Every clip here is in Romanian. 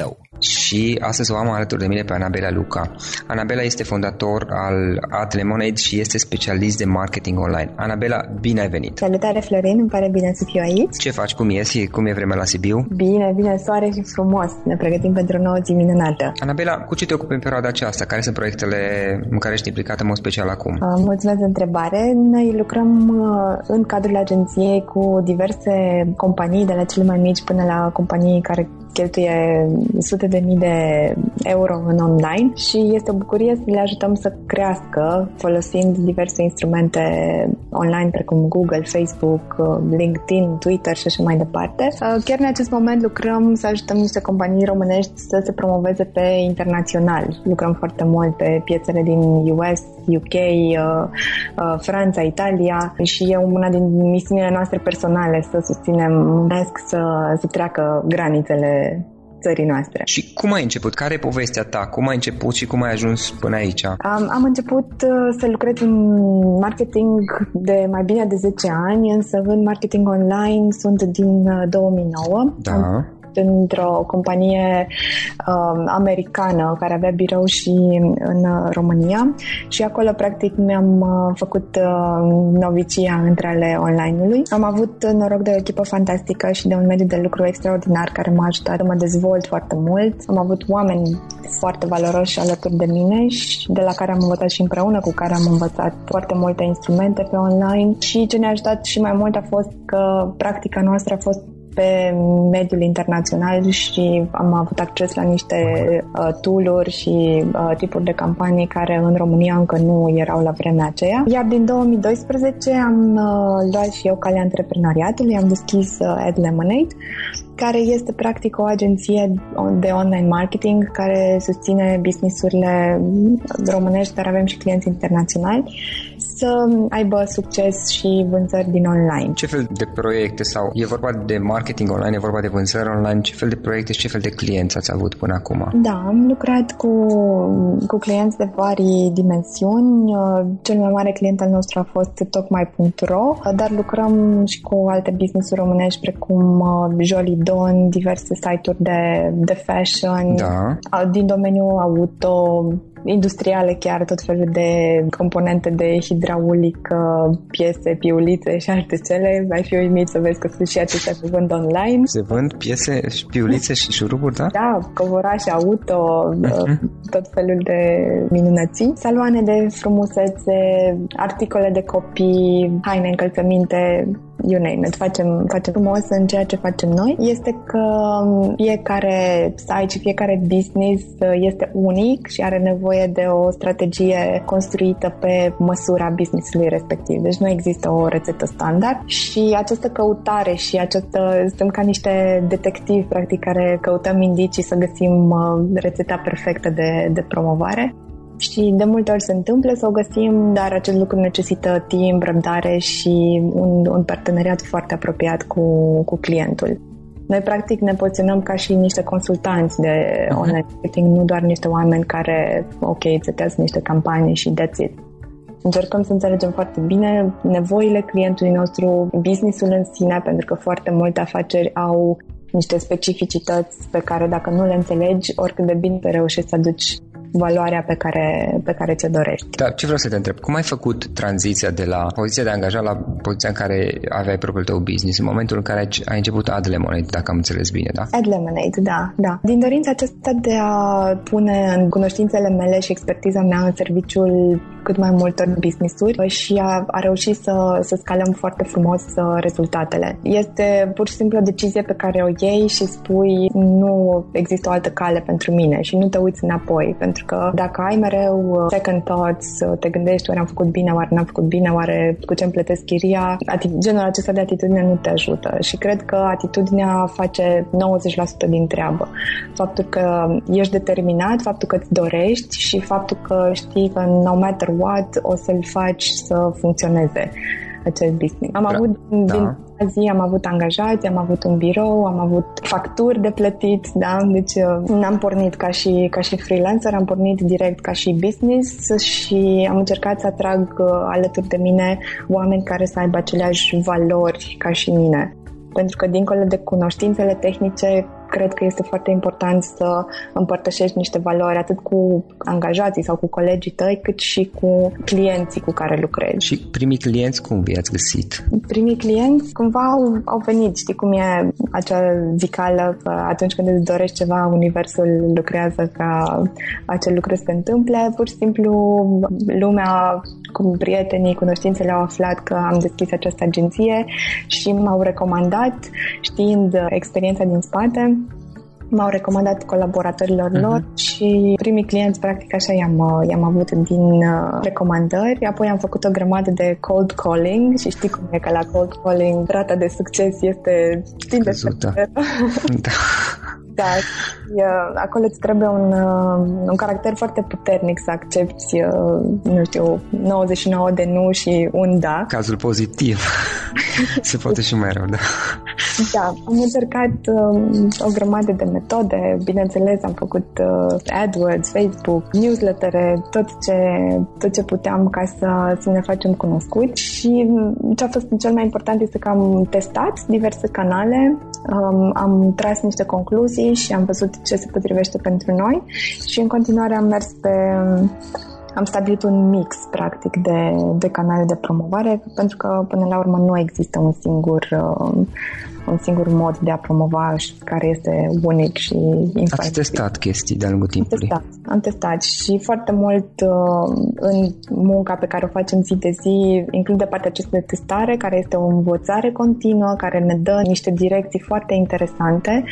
tău. Și astăzi o am alături de mine pe Anabela Luca. Anabela este fondator al Ad Lemonade și este specialist de marketing online. Anabela, bine ai venit! Salutare Florin, îmi pare bine să fiu aici. Ce faci, cum ești? Cum e vremea la Sibiu? Bine, bine, soare și frumos. Ne pregătim pentru o nouă zi minunată. Anabela, cu ce te ocupi în perioada aceasta? Care sunt proiectele în care ești implicată în mod special acum? Mulțumesc de întrebare. Noi lucrăm uh, în cadrul agenției cu diverse companii, de la cele mai mici până la companii care cheltuie sute de mii de euro în online și este o bucurie să le ajutăm să crească folosind diverse instrumente online precum Google, Facebook, LinkedIn, Twitter și așa mai departe. Chiar în acest moment lucrăm să ajutăm niște companii românești să se promoveze pe internațional. Lucrăm foarte mult pe piețele din US, UK, Franța, Italia și e una din misiunile noastre personale să susținem să, să treacă granițele țării noastre. Și cum ai început? Care e povestea ta? Cum ai început și cum ai ajuns până aici? Am, am început uh, să lucrez în marketing de mai bine de 10 ani, însă în marketing online sunt din 2009. Uh, da. Am într-o companie uh, americană care avea birou și în România și acolo practic mi-am uh, făcut uh, novicia între ale online-ului. Am avut noroc de o echipă fantastică și de un mediu de lucru extraordinar care m-a ajutat să mă dezvolt foarte mult. Am avut oameni foarte valoroși alături de mine și de la care am învățat și împreună, cu care am învățat foarte multe instrumente pe online și ce ne-a ajutat și mai mult a fost că practica noastră a fost pe mediul internațional și am avut acces la niște uh, tool-uri și uh, tipuri de campanii care în România încă nu erau la vremea aceea. Iar din 2012 am uh, luat și eu calea antreprenoriatului, am deschis uh, Ad Lemonade care este practic o agenție de online marketing care susține businessurile românești, dar avem și clienți internaționali să aibă succes și vânzări din online. Ce fel de proiecte sau e vorba de marketing online, e vorba de vânzări online, ce fel de proiecte și ce fel de clienți ați avut până acum? Da, am lucrat cu, cu clienți de vari dimensiuni. Cel mai mare client al nostru a fost tocmai.ro, dar lucrăm și cu alte business-uri românești precum uh, Jolidon, diverse site-uri de, de fashion, da. din domeniul auto, industriale chiar, tot felul de componente de hidraulică, piese, piulițe și alte cele. Ai fi uimit să vezi că sunt și acestea se vând online. Se vând piese, piulițe și șuruburi, da? Da, covorașe auto, uh-huh. tot felul de minunății. Saloane de frumusețe, articole de copii, haine, încălțăminte, you name it, facem, facem frumos în ceea ce facem noi, este că fiecare site și fiecare business este unic și are nevoie de o strategie construită pe măsura businessului respectiv. Deci nu există o rețetă standard. Și această căutare și această, suntem ca niște detectivi practic care căutăm indicii să găsim uh, rețeta perfectă de, de promovare și de multe ori se întâmplă să o găsim, dar acest lucru necesită timp, răbdare și un, un parteneriat foarte apropiat cu, cu clientul. Noi, practic, ne poziționăm ca și niște consultanți de mhm. online marketing, nu doar niște oameni care, ok, setează niște campanii și that's it. Încercăm să înțelegem foarte bine nevoile clientului nostru, businessul în sine, pentru că foarte multe afaceri au niște specificități pe care dacă nu le înțelegi, oricât de bine te reușești să aduci valoarea pe care, pe care ți-o dorești. Da, ce vreau să te întreb? Cum ai făcut tranziția de la poziția de angajat la poziția în care aveai propriul tău business, în momentul în care ai început Ad Lemonade, dacă am înțeles bine, da? Ad Lemonade, da, da. Din dorința aceasta de a pune în cunoștințele mele și expertiza mea în serviciul cât mai multor business-uri și a, a reușit să, să scalăm foarte frumos uh, rezultatele. Este pur și simplu o decizie pe care o iei și spui nu există o altă cale pentru mine și nu te uiți înapoi, pentru că dacă ai mereu uh, second thoughts, uh, te gândești oare am făcut bine, oare n-am făcut bine, oare cu ce îmi plătesc chiria, genul acesta de atitudine nu te ajută. Și cred că atitudinea face 90% din treabă. Faptul că ești determinat, faptul că îți dorești și faptul că știi că no matter what o să-l faci să funcționeze acest business. Am avut da. din zi, am avut angajați, am avut un birou, am avut facturi de plătit, da? Deci uh, n-am pornit ca și, ca și freelancer, am pornit direct ca și business și am încercat să atrag uh, alături de mine oameni care să aibă aceleași valori ca și mine. Pentru că dincolo de cunoștințele tehnice, cred că este foarte important să împărtășești niște valori atât cu angajații sau cu colegii tăi, cât și cu clienții cu care lucrezi. Și primii clienți cum vi-ați găsit? Primii clienți cumva au, au venit, știi cum e acea zicală că atunci când îți dorești ceva, universul lucrează ca acel lucru să se întâmple. Pur și simplu lumea cu prietenii, cunoștințele au aflat că am deschis această agenție și m-au recomandat știind experiența din spate m-au recomandat colaboratorilor uh-huh. lor și primii clienți, practic, așa i-am, uh, i-am avut din uh, recomandări. Apoi am făcut o grămadă de cold calling și știi cum e că la cold calling rata de succes este timp de da. Da, uh, acolo îți trebuie un, uh, un caracter foarte puternic să accepti, uh, nu știu, 99 de nu și un da. Cazul pozitiv. Se poate și mai rău, da. Da, am încercat um, o grămadă de metode, bineînțeles, am făcut uh, AdWords, Facebook, newslettere, tot ce, tot ce puteam ca să, să ne facem cunoscuți și um, ce a fost cel mai important este că am testat diverse canale, um, am tras niște concluzii și am văzut ce se potrivește pentru noi. Și în continuare am mers pe am stabilit un mix, practic, de, de canale de promovare, pentru că, până la urmă, nu există un singur uh, un singur mod de a promova care este unic și infantil. Ați testat chestii de-a lungul timpului? Am testat, am testat și foarte mult uh, în munca pe care o facem zi de zi include partea aceasta de testare, care este o învățare continuă, care ne dă niște direcții foarte interesante,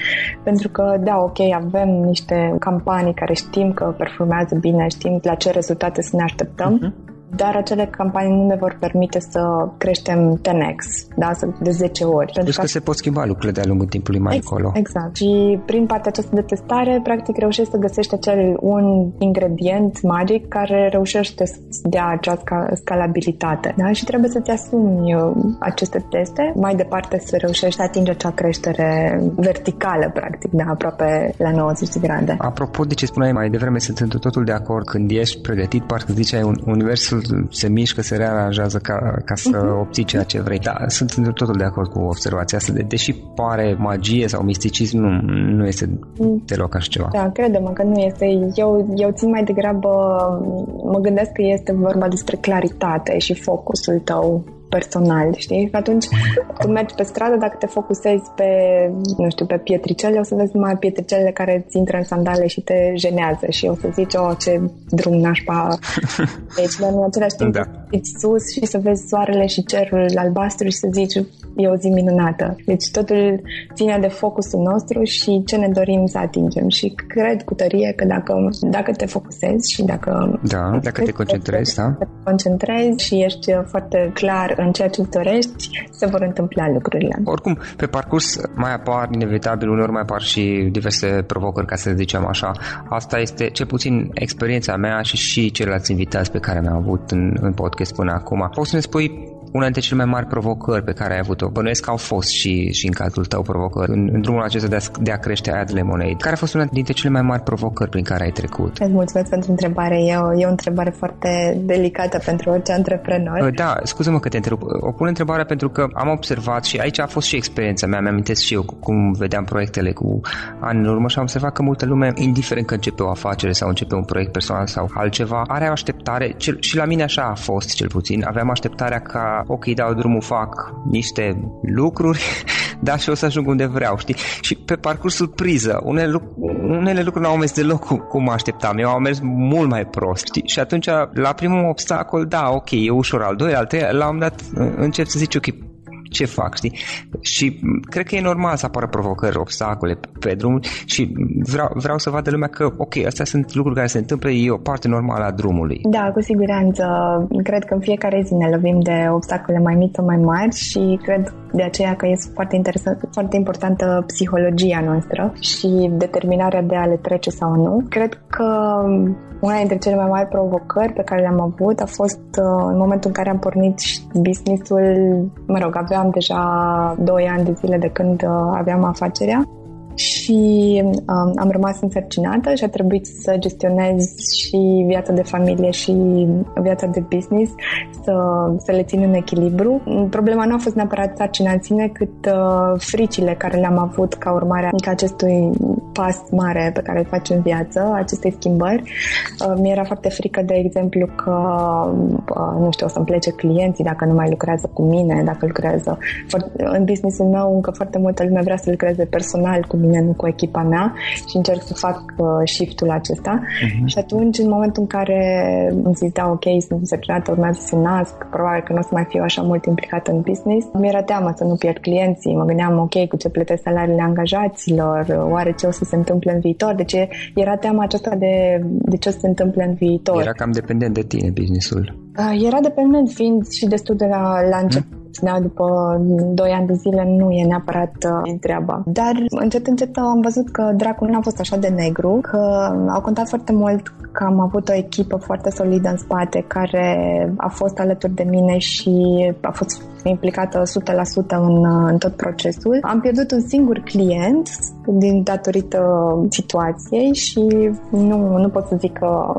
pentru că, da, ok, avem niște campanii care știm că performează bine, știm la ce rezultate să ne așteptăm, uh-huh dar acele campanii nu ne vor permite să creștem 10x, da, de 10 ori. Pentru că, că se pot schimba lucrurile de-a lungul timpului mai exact, încolo. Exact. Și prin partea aceasta de testare, practic reușești să găsești acel un ingredient magic care reușește să dea acea scalabilitate. Da? Și trebuie să-ți asumi uh, aceste teste, mai departe să reușești să atingi acea creștere verticală, practic, da, aproape la 90 de grade. Apropo de ce spuneai mai devreme, sunt într totul de acord. Când ești pregătit, parcă ziceai, universul se mișcă, se rearanjează ca, ca să uh-huh. obții ceea ce vrei. Da, sunt într totul de acord cu observația asta. De, deși pare magie sau misticism, nu, nu este deloc așa ceva. Da, credem că nu este. Eu, eu țin mai degrabă, mă gândesc că este vorba despre claritate și focusul tău personal, știi? Că atunci tu mergi pe stradă, dacă te focusezi pe, nu știu, pe pietricele, o să vezi numai pietricelele care ți intră în sandale și te jenează și o să zici, oh, ce drum nașpa. Deci, dar în același timp, da. sus și să vezi soarele și cerul albastru și să zici, e o zi minunată. Deci totul ține de focusul nostru și ce ne dorim să atingem. Și cred cu tărie că dacă, dacă te focusezi și dacă... Da, dacă te concentrezi, da? Te concentrezi și ești foarte clar în ceea ce dorești, se vor întâmpla lucrurile. Oricum, pe parcurs mai apar inevitabil, uneori mai apar și diverse provocări, ca să zicem așa. Asta este cel puțin experiența mea și și ceilalți invitați pe care mi-am avut în, în podcast până acum. Poți să ne spui una dintre cele mai mari provocări pe care ai avut-o. Bănuiesc că au fost și, și în cazul tău provocări în, în drumul acesta de a, de a crește Ad Lemonade. Care a fost una dintre cele mai mari provocări prin care ai trecut? Îți mulțumesc pentru întrebare. E o, e o întrebare foarte delicată pentru orice antreprenor. Uh, da, scuză-mă că te întrerup. O pun întrebarea pentru că am observat și aici a fost și experiența mea. Mi-am și eu cum vedeam proiectele cu ani în urmă și am observat că multă lume, indiferent că începe o afacere sau începe un proiect personal sau altceva, are o așteptare, cel, și la mine așa a fost cel puțin, aveam așteptarea ca ok, dau drumul, fac niște lucruri, da, și o să ajung unde vreau, știi? Și pe parcursul priză, unele, unele lucruri nu au mers deloc cum, cum așteptam, eu au mers mult mai prost, știi? Și atunci, la primul obstacol, da, ok, e ușor, al doilea, al treilea, la un moment dat încep să zici, ok, ce fac, știi? Și cred că e normal să apară provocări, obstacole pe drum și vreau, vreau să vadă lumea că, ok, astea sunt lucruri care se întâmplă, e o parte normală a drumului. Da, cu siguranță. Cred că în fiecare zi ne lovim de obstacole mai mici sau mai mari și cred de aceea că este foarte interesant, foarte importantă psihologia noastră și determinarea de a le trece sau nu. Cred că una dintre cele mai mari provocări pe care le-am avut a fost uh, în momentul în care am pornit businessul, mă rog, aveam deja 2 ani de zile de când uh, aveam afacerea și um, am rămas însărcinată și a trebuit să gestionez și viața de familie și viața de business, să, să le țin în echilibru. Problema nu a fost neapărat sarcina în sine, cât uh, fricile care le-am avut ca urmare a acestui pas mare pe care îl faci în viață, acestei schimbări. Uh, mi-era foarte frică, de exemplu, că, uh, nu știu, o să-mi plece clienții dacă nu mai lucrează cu mine, dacă lucrează... În businessul meu încă foarte multă lume vrea să lucreze personal cu mine, nu cu echipa mea și încerc să fac uh, shift-ul acesta. Uh-huh. Și atunci, în momentul în care îmi zic, da, ok, sunt însărcinată, urmează să nasc, probabil că nu o să mai fiu așa mult implicată în business, mi-era teamă să nu pierd clienții. Mă gândeam, ok, cu ce plătesc salariile angajaților, oare ce o să se întâmple în viitor? Deci era teama aceasta de, de ce o să se întâmple în viitor. Era cam dependent de tine businessul. Uh, era dependent fiind și destul de la, la început. Hmm? Da, după 2 ani de zile nu e neapărat uh, treaba. Dar încet, încet am văzut că dracul nu a fost așa de negru, că au contat foarte mult că am avut o echipă foarte solidă în spate care a fost alături de mine și a fost implicată 100% în, în tot procesul. Am pierdut un singur client din datorită situației și nu, nu pot să zic că,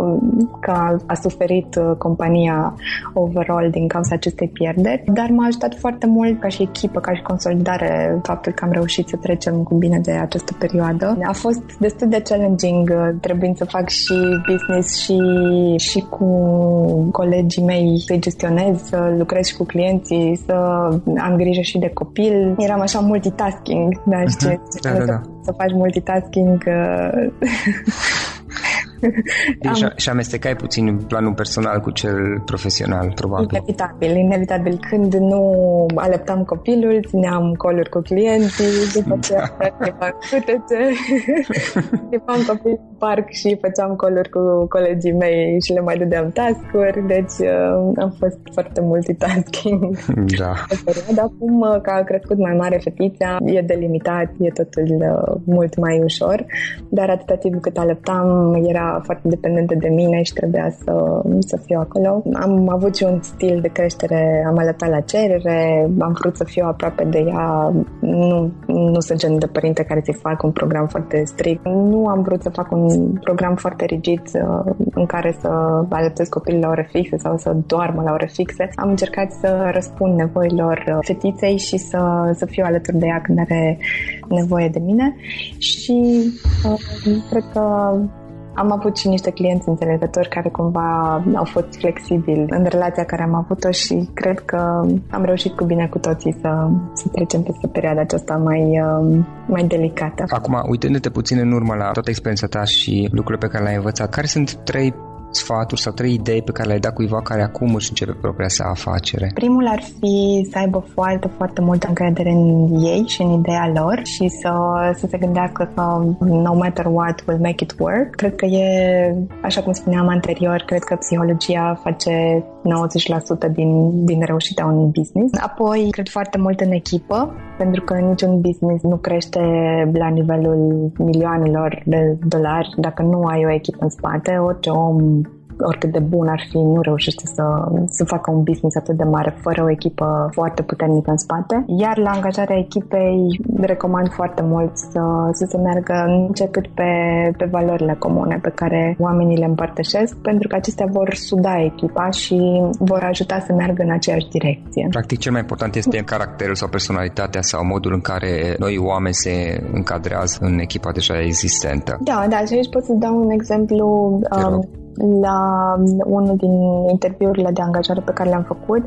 că a, a suferit uh, compania overall din cauza acestei pierderi, dar m-a ajutat foarte mult ca și echipă, ca și consolidare, faptul că am reușit să trecem cu bine de această perioadă. A fost destul de challenging, uh, trebuind să fac și business și, și cu colegii mei să gestionez, să lucrez și cu clienții, să am grijă și de copil. Eram așa multitasking, da, știi? Uh-huh. Da, da, da. Să faci multitasking uh, Deci Am... și amestecai puțin planul personal cu cel profesional, probabil. Inevitabil, inevitabil. Când nu alăptam copilul, țineam coluri cu clienții, după ce fac câtece, țineam copil în parc și făceam coluri cu colegii mei și le mai dădeam task-uri, deci uh, am fost foarte multitasking. Da. Dar acum, uh, că a crescut mai mare fetița, e delimitat, e totul uh, mult mai ușor, dar atâta timp cât alăptam, era foarte dependentă de mine și trebuia să, să fiu acolo. Am avut și un stil de creștere, am alăptat la cerere, am vrut să fiu aproape de ea, nu, nu sunt genul de părinte care să-i fac un program foarte strict. Nu am vrut să fac un program foarte rigid uh, în care să alăptez copilul la ore fixe sau să doarmă la ore fixe. Am încercat să răspund nevoilor uh, fetiței și să, să fiu alături de ea când are nevoie de mine și uh, cred că am avut și niște clienți înțelegători care cumva au fost flexibili în relația care am avut-o și cred că am reușit cu bine cu toții să, să trecem peste perioada aceasta mai, uh, mai delicată. Acum, uitându-te puțin în urmă la toată experiența ta și lucrurile pe care le-ai învățat, care sunt trei sfaturi sau trei idei pe care le-ai dat cuiva care acum își începe propria sa afacere? Primul ar fi să aibă foarte, foarte multă încredere în ei și în ideea lor și să, să se gândească că no matter what will make it work. Cred că e, așa cum spuneam anterior, cred că psihologia face 90% din, din reușita unui business. Apoi, cred foarte mult în echipă, pentru că niciun business nu crește la nivelul milioanelor de dolari dacă nu ai o echipă în spate. Orice om oricât de bun ar fi, nu reușește să, să facă un business atât de mare fără o echipă foarte puternică în spate. Iar la angajarea echipei recomand foarte mult să, să se meargă încât pe, pe valorile comune pe care oamenii le împărtășesc, pentru că acestea vor suda echipa și vor ajuta să meargă în aceeași direcție. Practic, cel mai important este caracterul sau personalitatea sau modul în care noi oameni se încadrează în echipa deja existentă. Da, da, și aici pot să dau un exemplu. Um, la unul din interviurile de angajare pe care le-am făcut,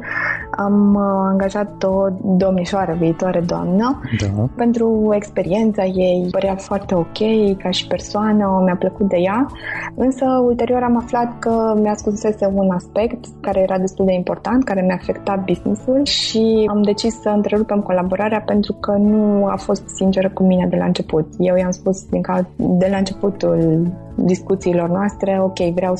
am uh, angajat o domnișoară, viitoare doamnă, da. pentru experiența ei. Părea foarte ok ca și persoană, mi-a plăcut de ea, însă ulterior am aflat că mi-a scuzese un aspect care era destul de important, care mi-a afectat businessul și am decis să întrerupem colaborarea pentru că nu a fost sinceră cu mine de la început. Eu i-am spus din ca, de la începutul discuțiilor noastre, ok, vreau 100%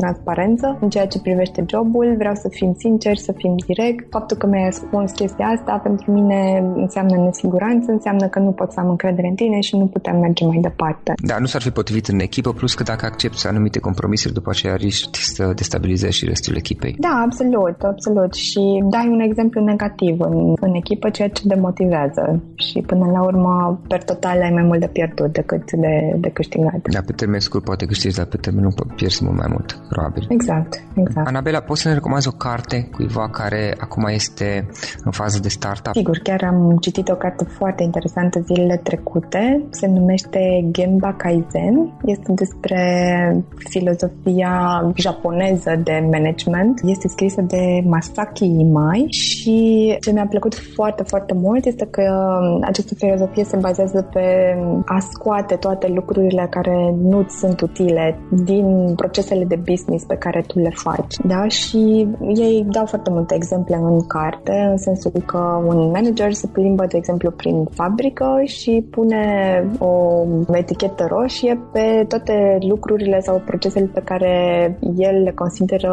transparență în ceea ce privește jobul, vreau să fim sinceri, să fim direct. Faptul că mi-ai spus chestia asta pentru mine înseamnă nesiguranță, înseamnă că nu pot să am încredere în tine și nu putem merge mai departe. Da, nu s-ar fi potrivit în echipă, plus că dacă accepti anumite compromisuri, după aceea riști să destabilizezi și restul echipei. Da, absolut, absolut. Și dai un exemplu negativ în, în echipă, ceea ce demotivează. Și până la urmă, per total, ai mai mult de pierdut decât de, de câștigat. Da, pe termen scurt poate câștigi, dar pe termen lung pierzi mult mai mult, probabil. Exact, exact. Anabela, poți să ne recomanzi o carte cuiva care acum este în fază de startup? Sigur, chiar am citit o carte foarte interesantă zilele trecute. Se numește Genba Kaizen. Este despre filozofia japoneză de management. Este scrisă de Masaki Imai și ce mi-a plăcut foarte, foarte mult este că această filozofie se bazează pe a scoate toate lucrurile care nu sunt utile din procesele de business pe care tu le faci. Da? Și ei dau foarte multe exemple în carte, în sensul că un manager se plimbă, de exemplu, prin fabrică și pune o etichetă roșie pe toate lucrurile sau procesele pe care el le consideră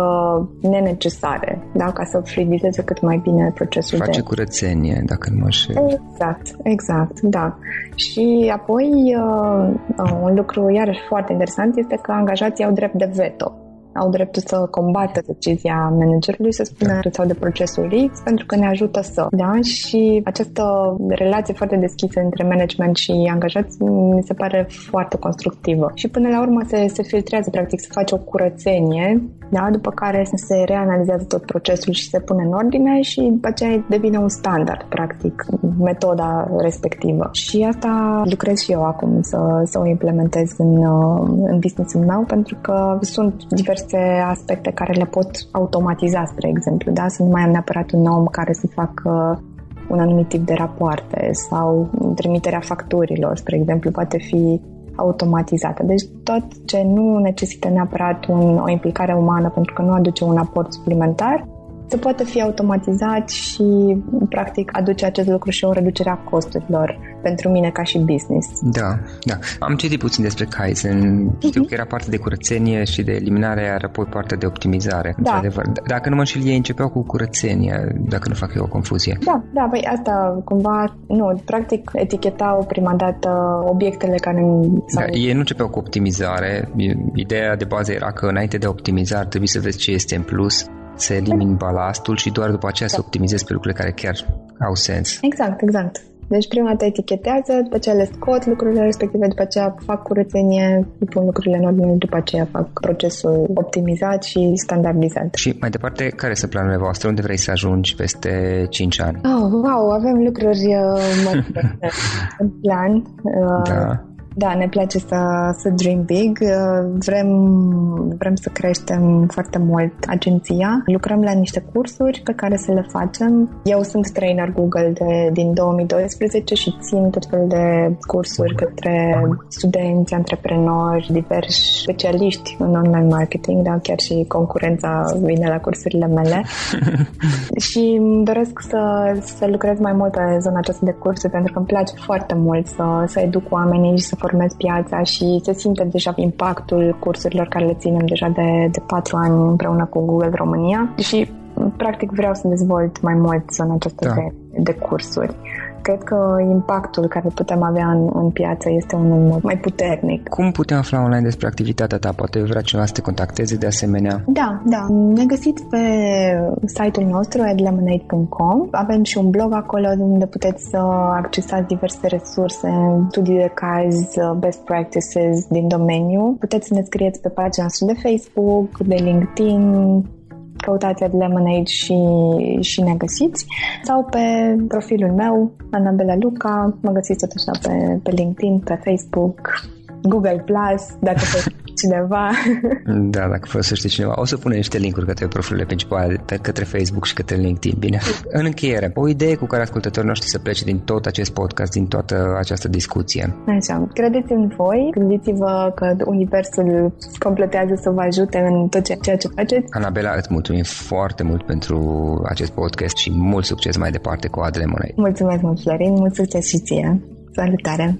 nenecesare, da? ca să fluidizeze cât mai bine procesul Face de... curățenie, dacă nu mă știu. Exact, exact, da. Și apoi uh, un lucru iarăși foarte interesant este că angajații au drept de veto au dreptul să combată decizia managerului, să spună da. sau de procesul X, pentru că ne ajută să. Da? Și această relație foarte deschisă între management și angajați mi se pare foarte constructivă. Și până la urmă se, se filtrează, practic, să face o curățenie, da? după care se reanalizează tot procesul și se pune în ordine și după aceea devine un standard, practic, metoda respectivă. Și asta lucrez și eu acum să, să o implementez în, în business-ul meu, pentru că sunt diverse diverse aspecte care le pot automatiza, spre exemplu, da? să nu mai am neapărat un om care să facă un anumit tip de rapoarte sau trimiterea facturilor, spre exemplu, poate fi automatizată. Deci tot ce nu necesită neapărat un, o implicare umană pentru că nu aduce un aport suplimentar, se poate fi automatizat și, practic, aduce acest lucru și o reducere a costurilor pentru mine ca și business. Da, da. Am citit puțin despre Kaizen. Uh-huh. Știu că era parte de curățenie și de eliminare, iar apoi parte de optimizare. Da. Adevăr. Dacă nu mă înșel, ei începeau cu curățenie, dacă nu fac eu o confuzie. Da, da, păi asta cumva, nu, practic etichetau prima dată obiectele care... Da, ei nu începeau cu optimizare. Ideea de bază era că înainte de optimizare trebuie să vezi ce este în plus să elimini balastul și doar după aceea da. să optimizezi pe lucrurile care chiar au sens. Exact, exact. Deci prima dată etichetează, după aceea le scot lucrurile respective, după aceea fac curățenie, pun lucrurile în ordine, după aceea fac procesul optimizat și standardizat. Și mai departe, care sunt planurile voastre? Unde vrei să ajungi peste 5 ani? Oh, wow, avem lucruri uh, în plan. Uh, da. Da, ne place să, să dream big. Vrem, vrem să creștem foarte mult agenția. Lucrăm la niște cursuri pe care să le facem. Eu sunt trainer Google de, din 2012 și țin tot felul de cursuri către studenți, antreprenori, diversi specialiști în online marketing, da, chiar și concurența vine la cursurile mele. și doresc să, să lucrez mai mult pe zona aceasta de cursuri pentru că îmi place foarte mult să, să educ oamenii și să formez piața și se simte deja impactul cursurilor care le ținem deja de, de patru ani împreună cu Google România și practic vreau să dezvolt mai mult zona aceasta da. de, de cursuri cred că impactul care putem avea în, în piață este unul mai puternic. Cum putem afla online despre activitatea ta? Poate vrea cineva să te contacteze de asemenea? Da, da. Ne găsiți pe site-ul nostru edlemonade.com. Avem și un blog acolo unde puteți să accesați diverse resurse, studii de caz, best practices din domeniu. Puteți să ne scrieți pe pagina noastră de Facebook, de LinkedIn, căutați Ad Lemonade și, și ne găsiți. Sau pe profilul meu, Anabela Luca, mă găsiți tot așa pe, pe LinkedIn, pe Facebook, Google Plus, dacă cineva. Da, dacă folosește cineva. O să punem niște linkuri către profilurile principale, către Facebook și către LinkedIn. Bine. În încheiere, o idee cu care ascultătorii noștri să plece din tot acest podcast, din toată această discuție. Așa, credeți în voi, gândiți-vă că Universul completează să vă ajute în tot ceea ce faceți. Anabela, îți mulțumim foarte mult pentru acest podcast și mult succes mai departe cu Ad Lemonade. Mulțumesc mult, Florin, mult succes și ție. Salutare!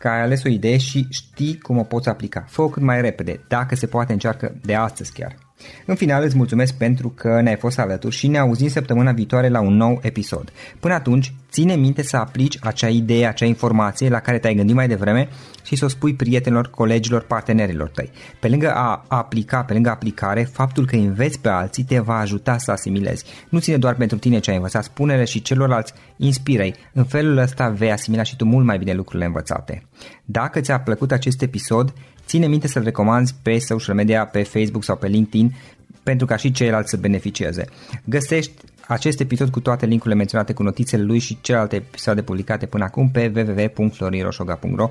că ai ales o idee și știi cum o poți aplica. Fă-o cât mai repede, dacă se poate încearcă de astăzi chiar. În final îți mulțumesc pentru că ne-ai fost alături și ne auzim săptămâna viitoare la un nou episod. Până atunci, ține minte să aplici acea idee, acea informație la care te-ai gândit mai devreme și să o spui prietenilor, colegilor, partenerilor tăi. Pe lângă a aplica, pe lângă aplicare, faptul că înveți pe alții te va ajuta să asimilezi. Nu ține doar pentru tine ce ai învățat, spune-le și celorlalți, inspiră-i. În felul ăsta vei asimila și tu mult mai bine lucrurile învățate. Dacă ți-a plăcut acest episod, ține minte să-l recomanzi pe social media, pe Facebook sau pe LinkedIn pentru ca și ceilalți să beneficieze. Găsești acest episod cu toate linkurile menționate cu notițele lui și celelalte episoade publicate până acum pe www.florinroșoga.ro